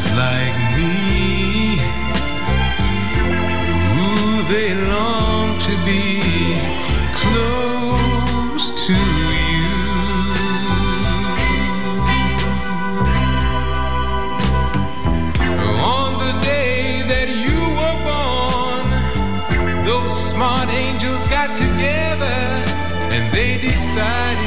Just like me. Ooh, they long to be close to you. On the day that you were born, those smart angels got together and they decided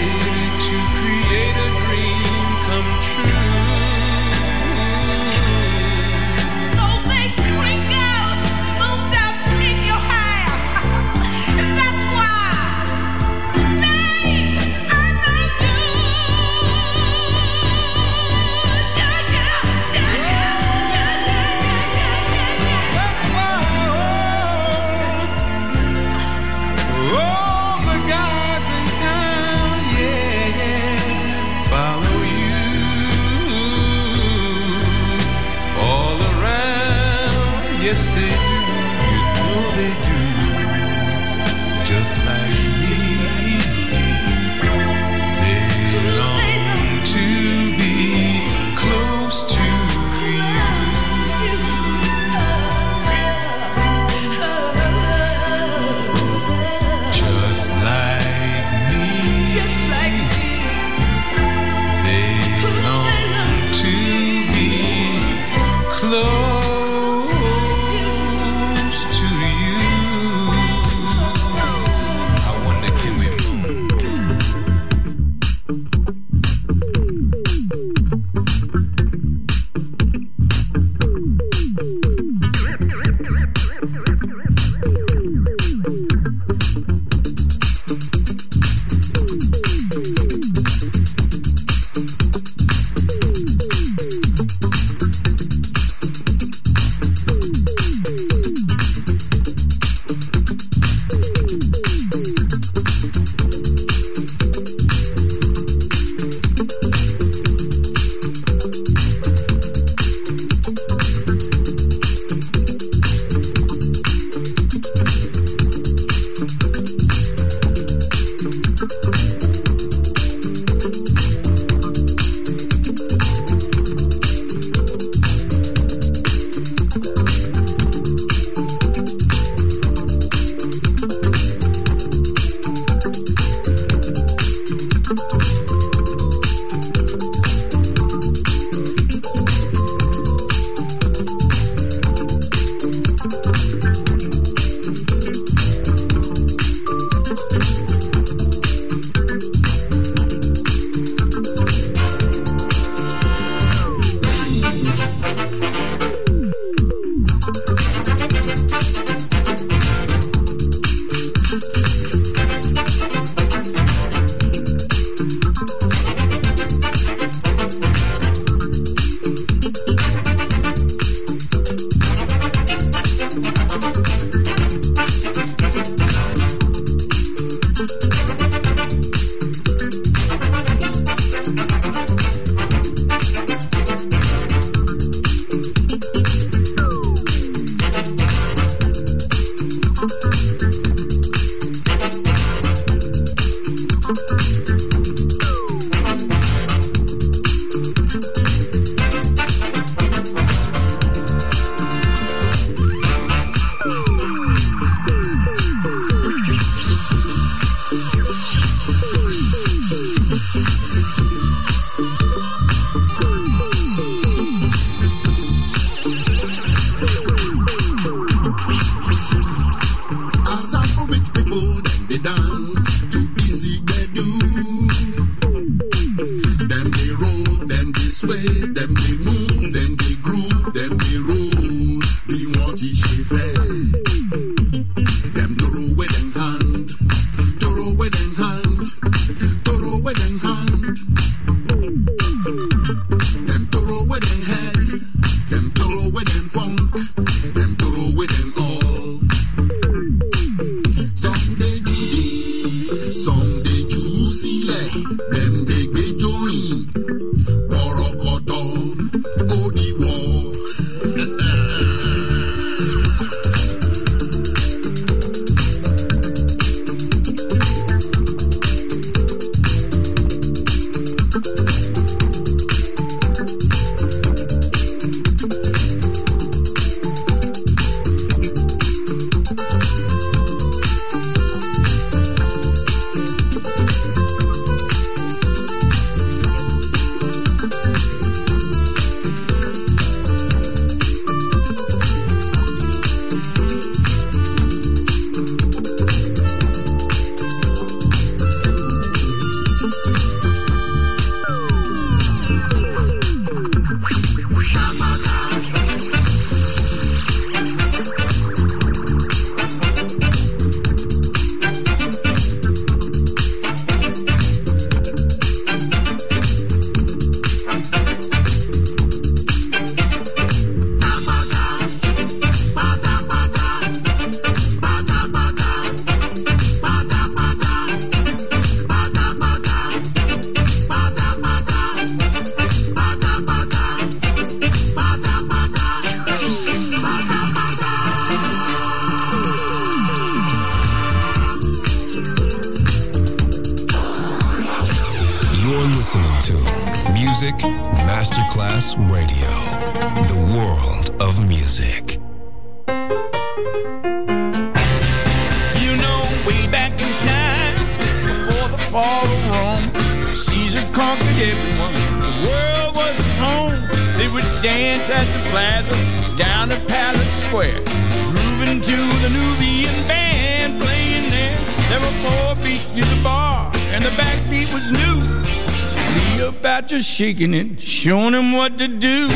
shaking it, showing him what to do.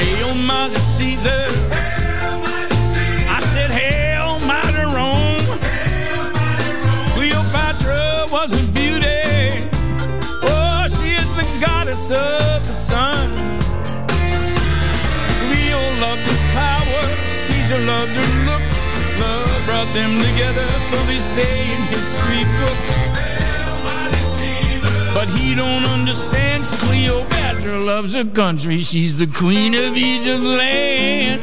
Hail, Mother Caesar. I said, Mighty Rome. Cleopatra was a beauty. Oh, she is the goddess of the sun. Cleo loved his power. Caesar loved her looks. Love brought them together, so they say in history books. But he don't understand Cleopatra loves her country. She's the queen of Egypt land.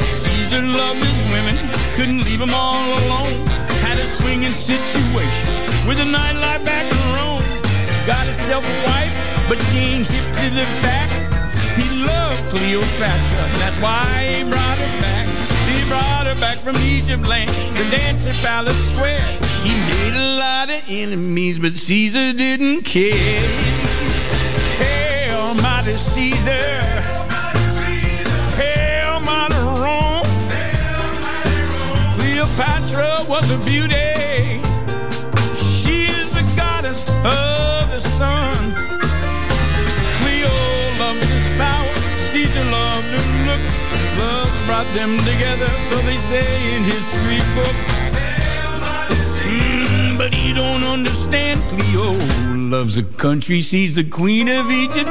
Caesar loved his women, couldn't leave them all alone. Had a swinging situation with a nightlife back in Rome. Got himself a wife, but she ain't hip to the fact. He loved Cleopatra, that's why he brought her back. Brought her back from Egypt land to dance at Palace Square. He made a lot of enemies, but Caesar didn't care. Hail, mighty Caesar. Hail, mighty Rome. Cleopatra was a beauty. She is the goddess of the sun. Cleo loved his power. Caesar loved her looks. Love brought them together, so they say in history books mm, but he don't understand. Cleo loves the country, she's the queen of Egypt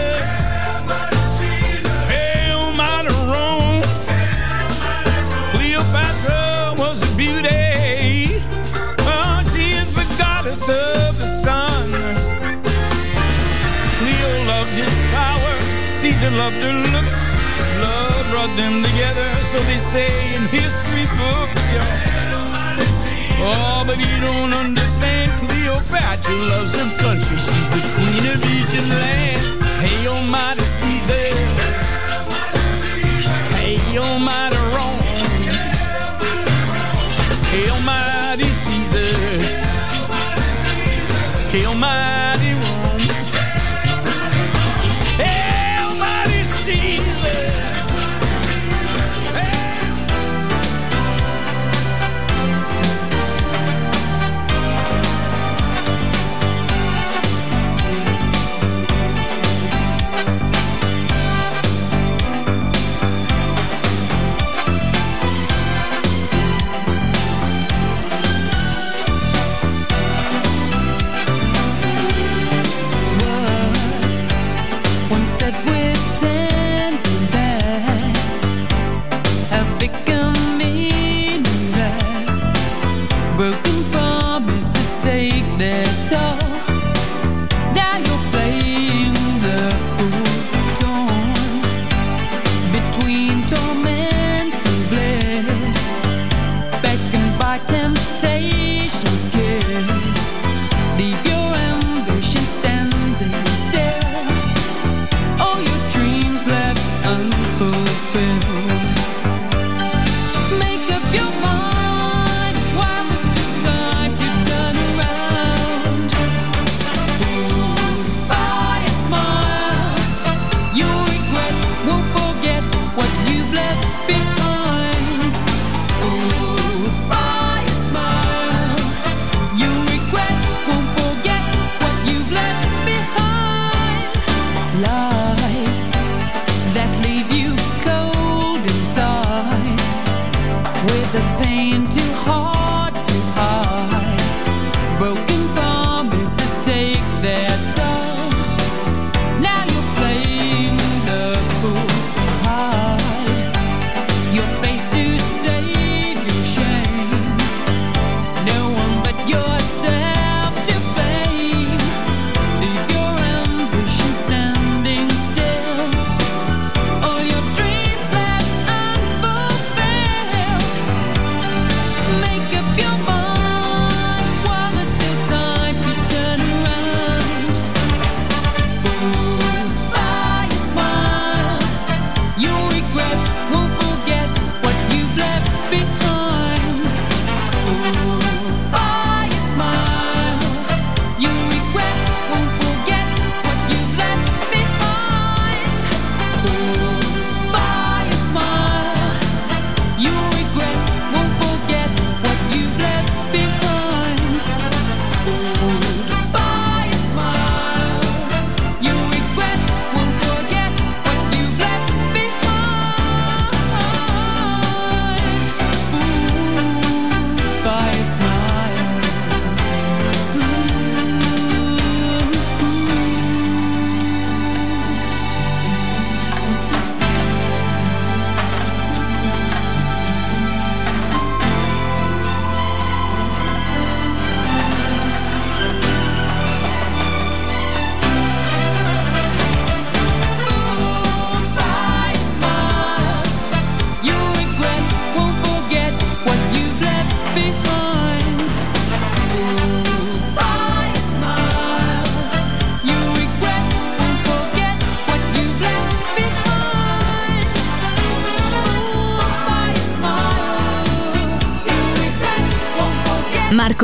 and loved her looks. Love brought them together, so they say in history books. Yeah. Oh, but you don't understand. Cleopatra loves her country. She's the queen of Egypt. land. Hey, oh, almighty Caesar. Hey, oh, almighty Rome. Hey, oh, almighty Caesar. Hey, almighty.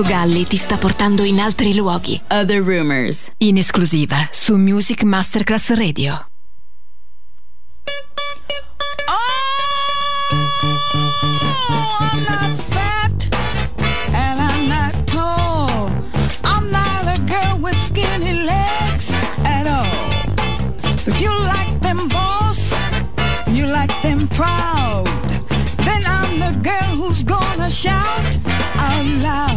Galli ti sta portando in altri luoghi. Other Rumors. In esclusiva su Music Masterclass Radio. Oh, you like them boss, you like them proud. Then I'm the girl who's gonna shout out loud.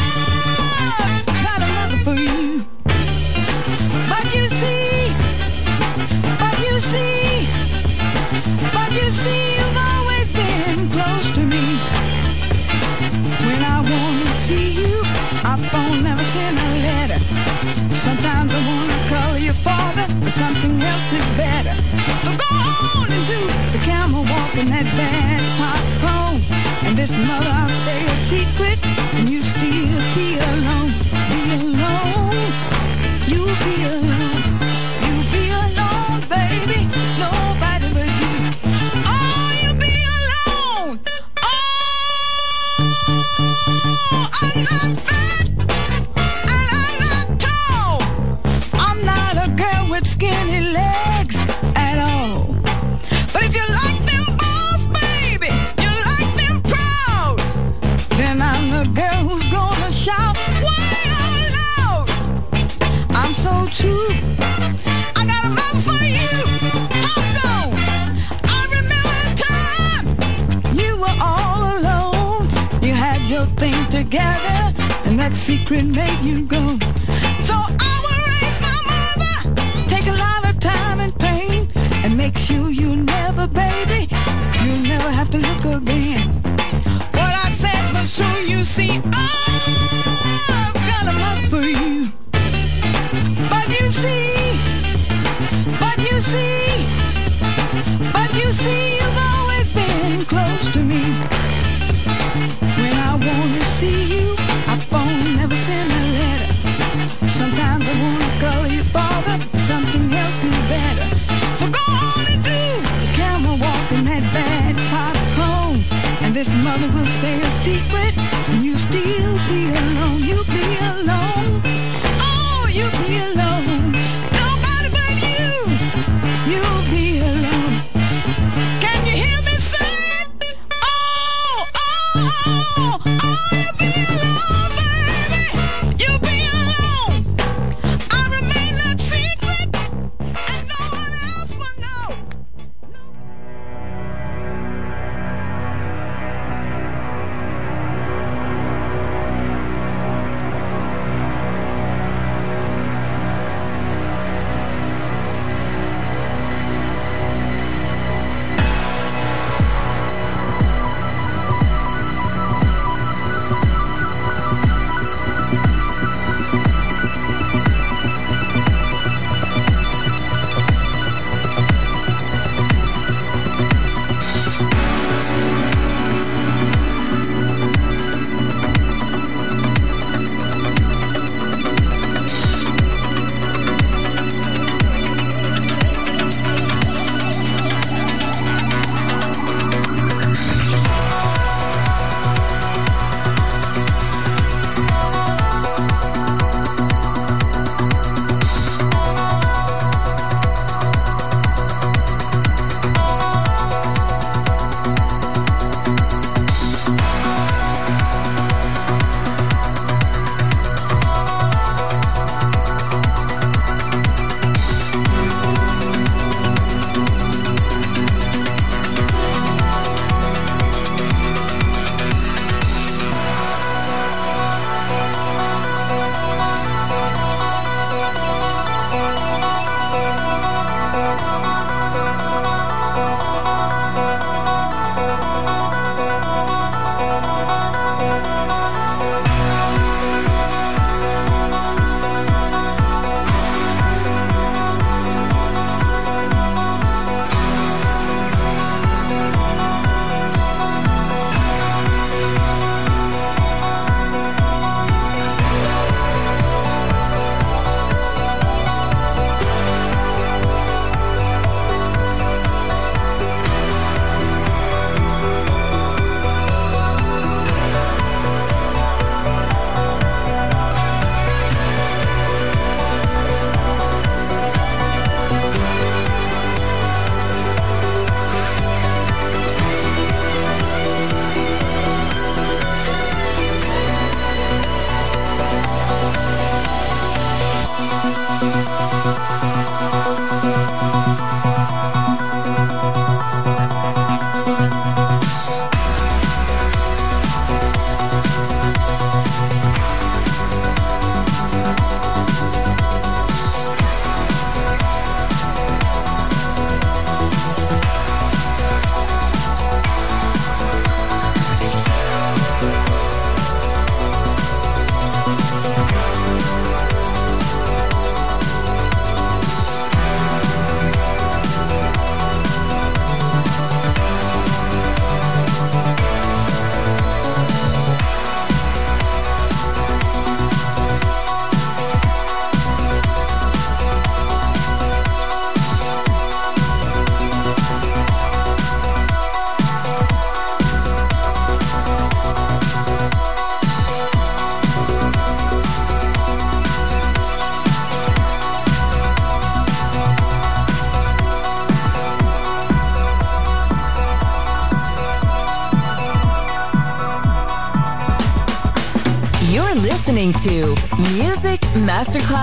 mother it will stay a secret, and you still be alone. You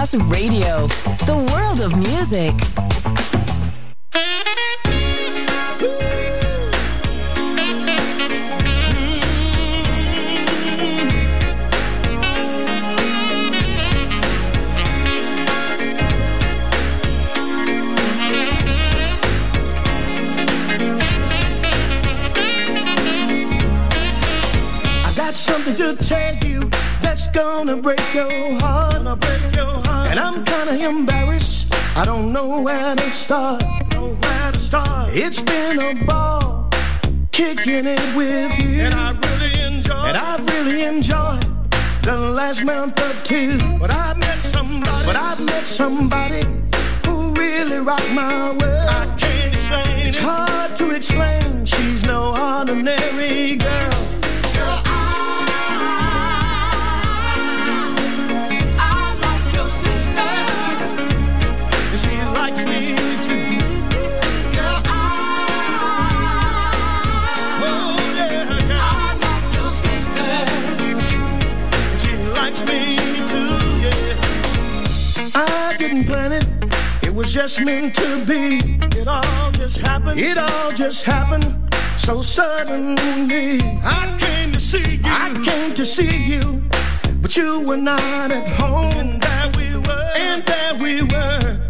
Masterclass Radio, the world of music. I got something to tell you that's gonna break your don't know where to start. Where to start. It's been a ball kicking it with you. And I really enjoy. And I really enjoyed the last month or two. But I met somebody. But I met somebody who really rocked my world. I can't explain. It's hard to explain. She's no ordinary. Girl, was just meant to be. It all just happened. It all just happened so suddenly. I came to see you. I came to see you, but you were not at home. And there we were. And there we were,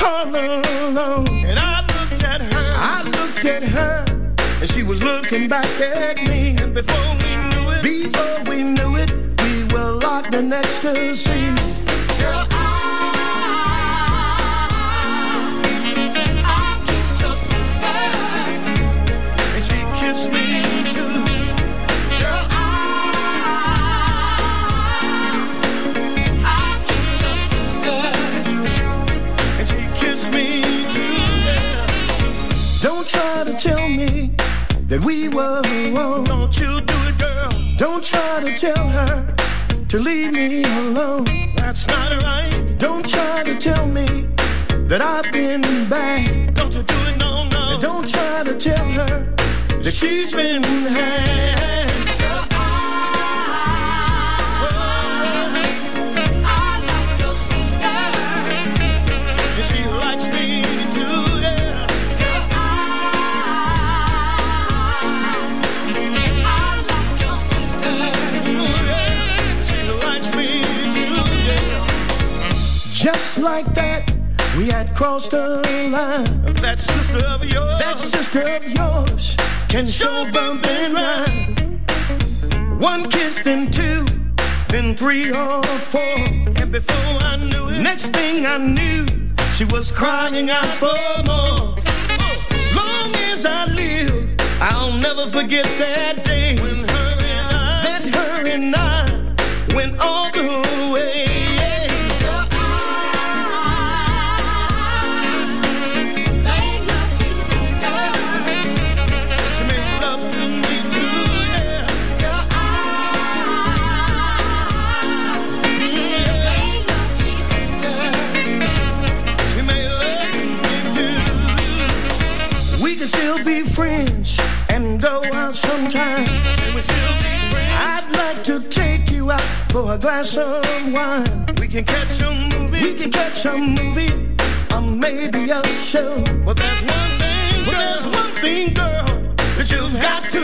all alone. And I looked at her. I looked at her, and she was looking back at me. And before we knew it, before we knew it, we were locked in ecstasy. Try to tell me that we were wrong. Don't you do it, girl. Don't try to tell her to leave me alone. That's not right. Don't try to tell me that I've been bad. Don't you do it, no, no. And don't try to tell her that she's been had. Like that, we had crossed the line. That sister of yours, that sister of yours, can show bump and rhyme. One kiss, then two, then three or four. And before I knew it, next thing I knew, she was crying out for more. Long as I live, I'll never forget that day a glass of wine. We can catch a movie. We can catch a movie. Or maybe a show. But there's one thing, girl. there's one thing, girl, that you've got to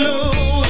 know.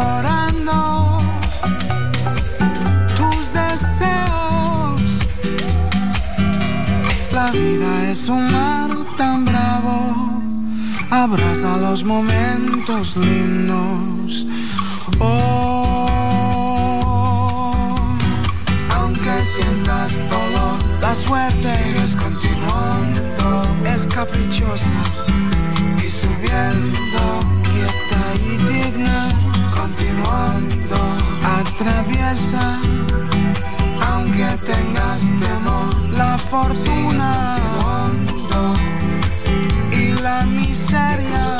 llorando tus deseos. La vida es un mar tan bravo, abraza los momentos lindos. Oh, aunque sientas dolor, la suerte es continuando, es caprichosa y subiendo fortuna y la miseria.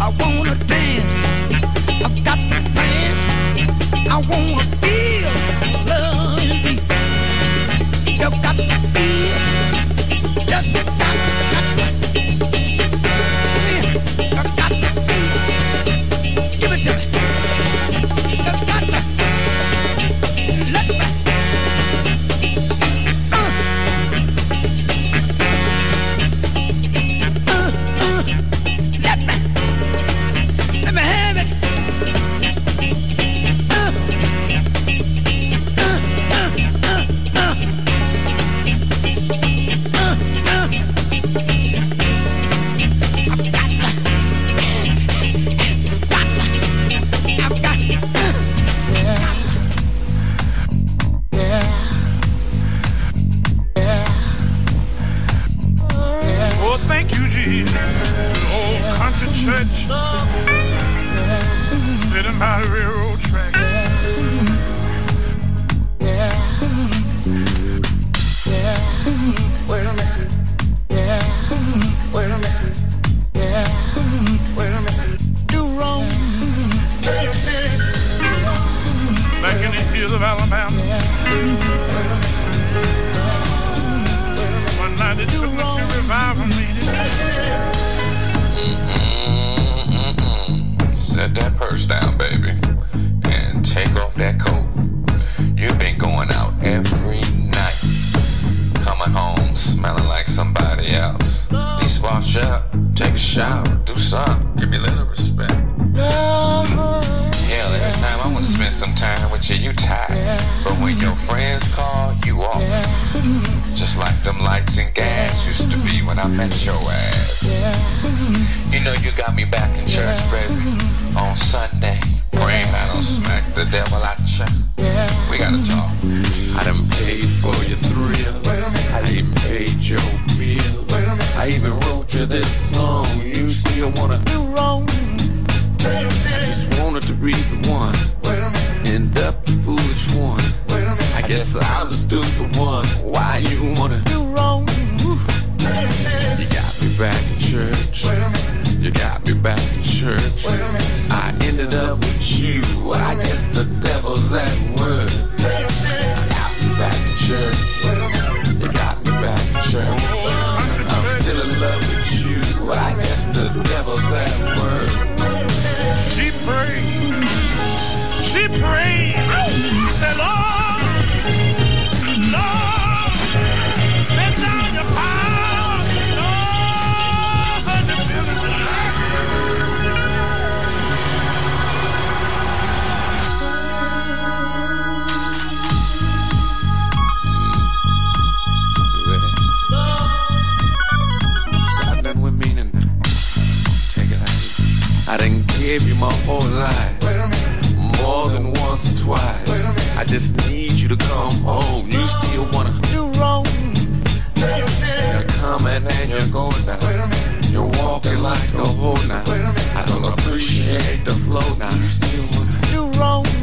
I wanna dance. I've got to dance. I wanna feel love. You got to feel, just got to. be little respect. Hell, every time I want to spend some time with you, you tired. But when your friends call, you off. Just like them lights and gas used to be when I met your ass. You know you got me back in church, baby, on Sunday. Praying I don't smack the devil out you. We gotta talk. I done paid for your thrill. I even paid your meal. I even wrote you this song didn't wanna do wrong. I just wanted to be the one. End up the foolish one. I guess I'm the stupid one. Why you wanna do wrong? You got me back in church. You got me back in church. I ended up with you. I guess the devil's at work. You got me back in church. You got me back in church. The devil's at work. Gave you my whole life. More than once or twice. I just need you to come home. You still wanna do wrong. You're coming and you're going now. You're walking like a hoe now. I don't appreciate the flow now. You still wanna do wrong.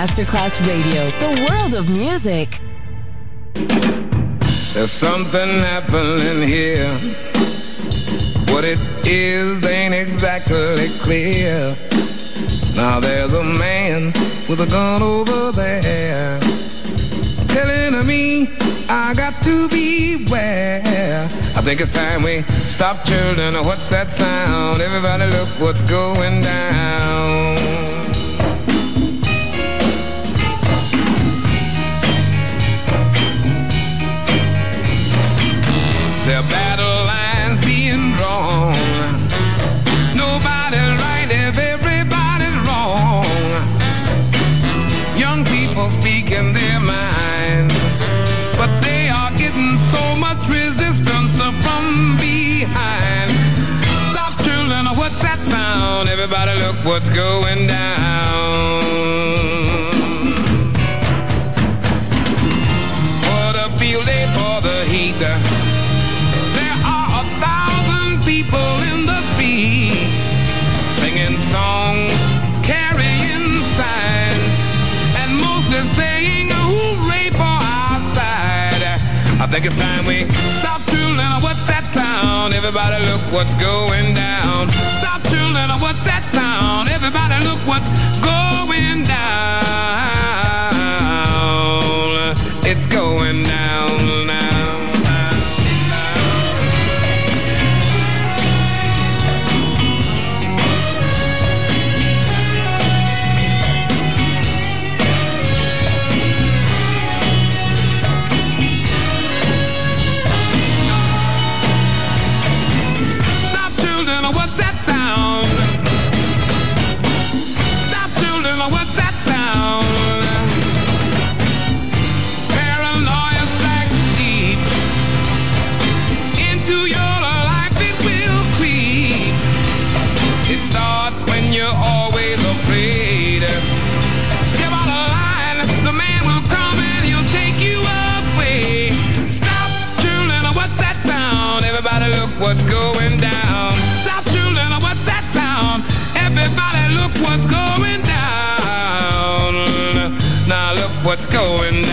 Masterclass Radio, the world of music. There's something happening here. What it is ain't exactly clear. Now there's a man with a gun over there telling me I got to beware. I think it's time we stop children. What's that sound? Everybody look what's going down. Speaking their minds, but they are getting so much resistance from behind. Stop children, what's that sound? Everybody look what's going down. It's time we stop children. What's that sound? Everybody look what's going down. Stop children. What's that sound? Everybody look what's going down. let's go and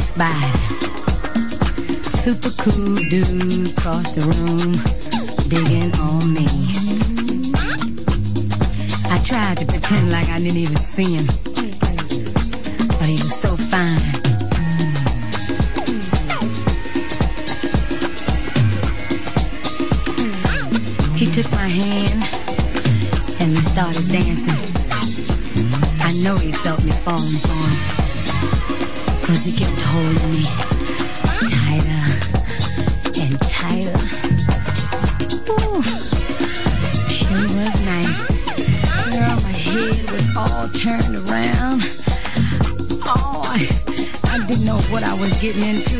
I spied super cool dude across the room, digging on me. I tried to pretend like I didn't even see him, but he was so fine. He took my hand and we started dancing. I know he felt me falling for. Cause he kept holding me tighter and tighter. Ooh, she was nice. Girl, my head was all turned around. Oh, I, I didn't know what I was getting into.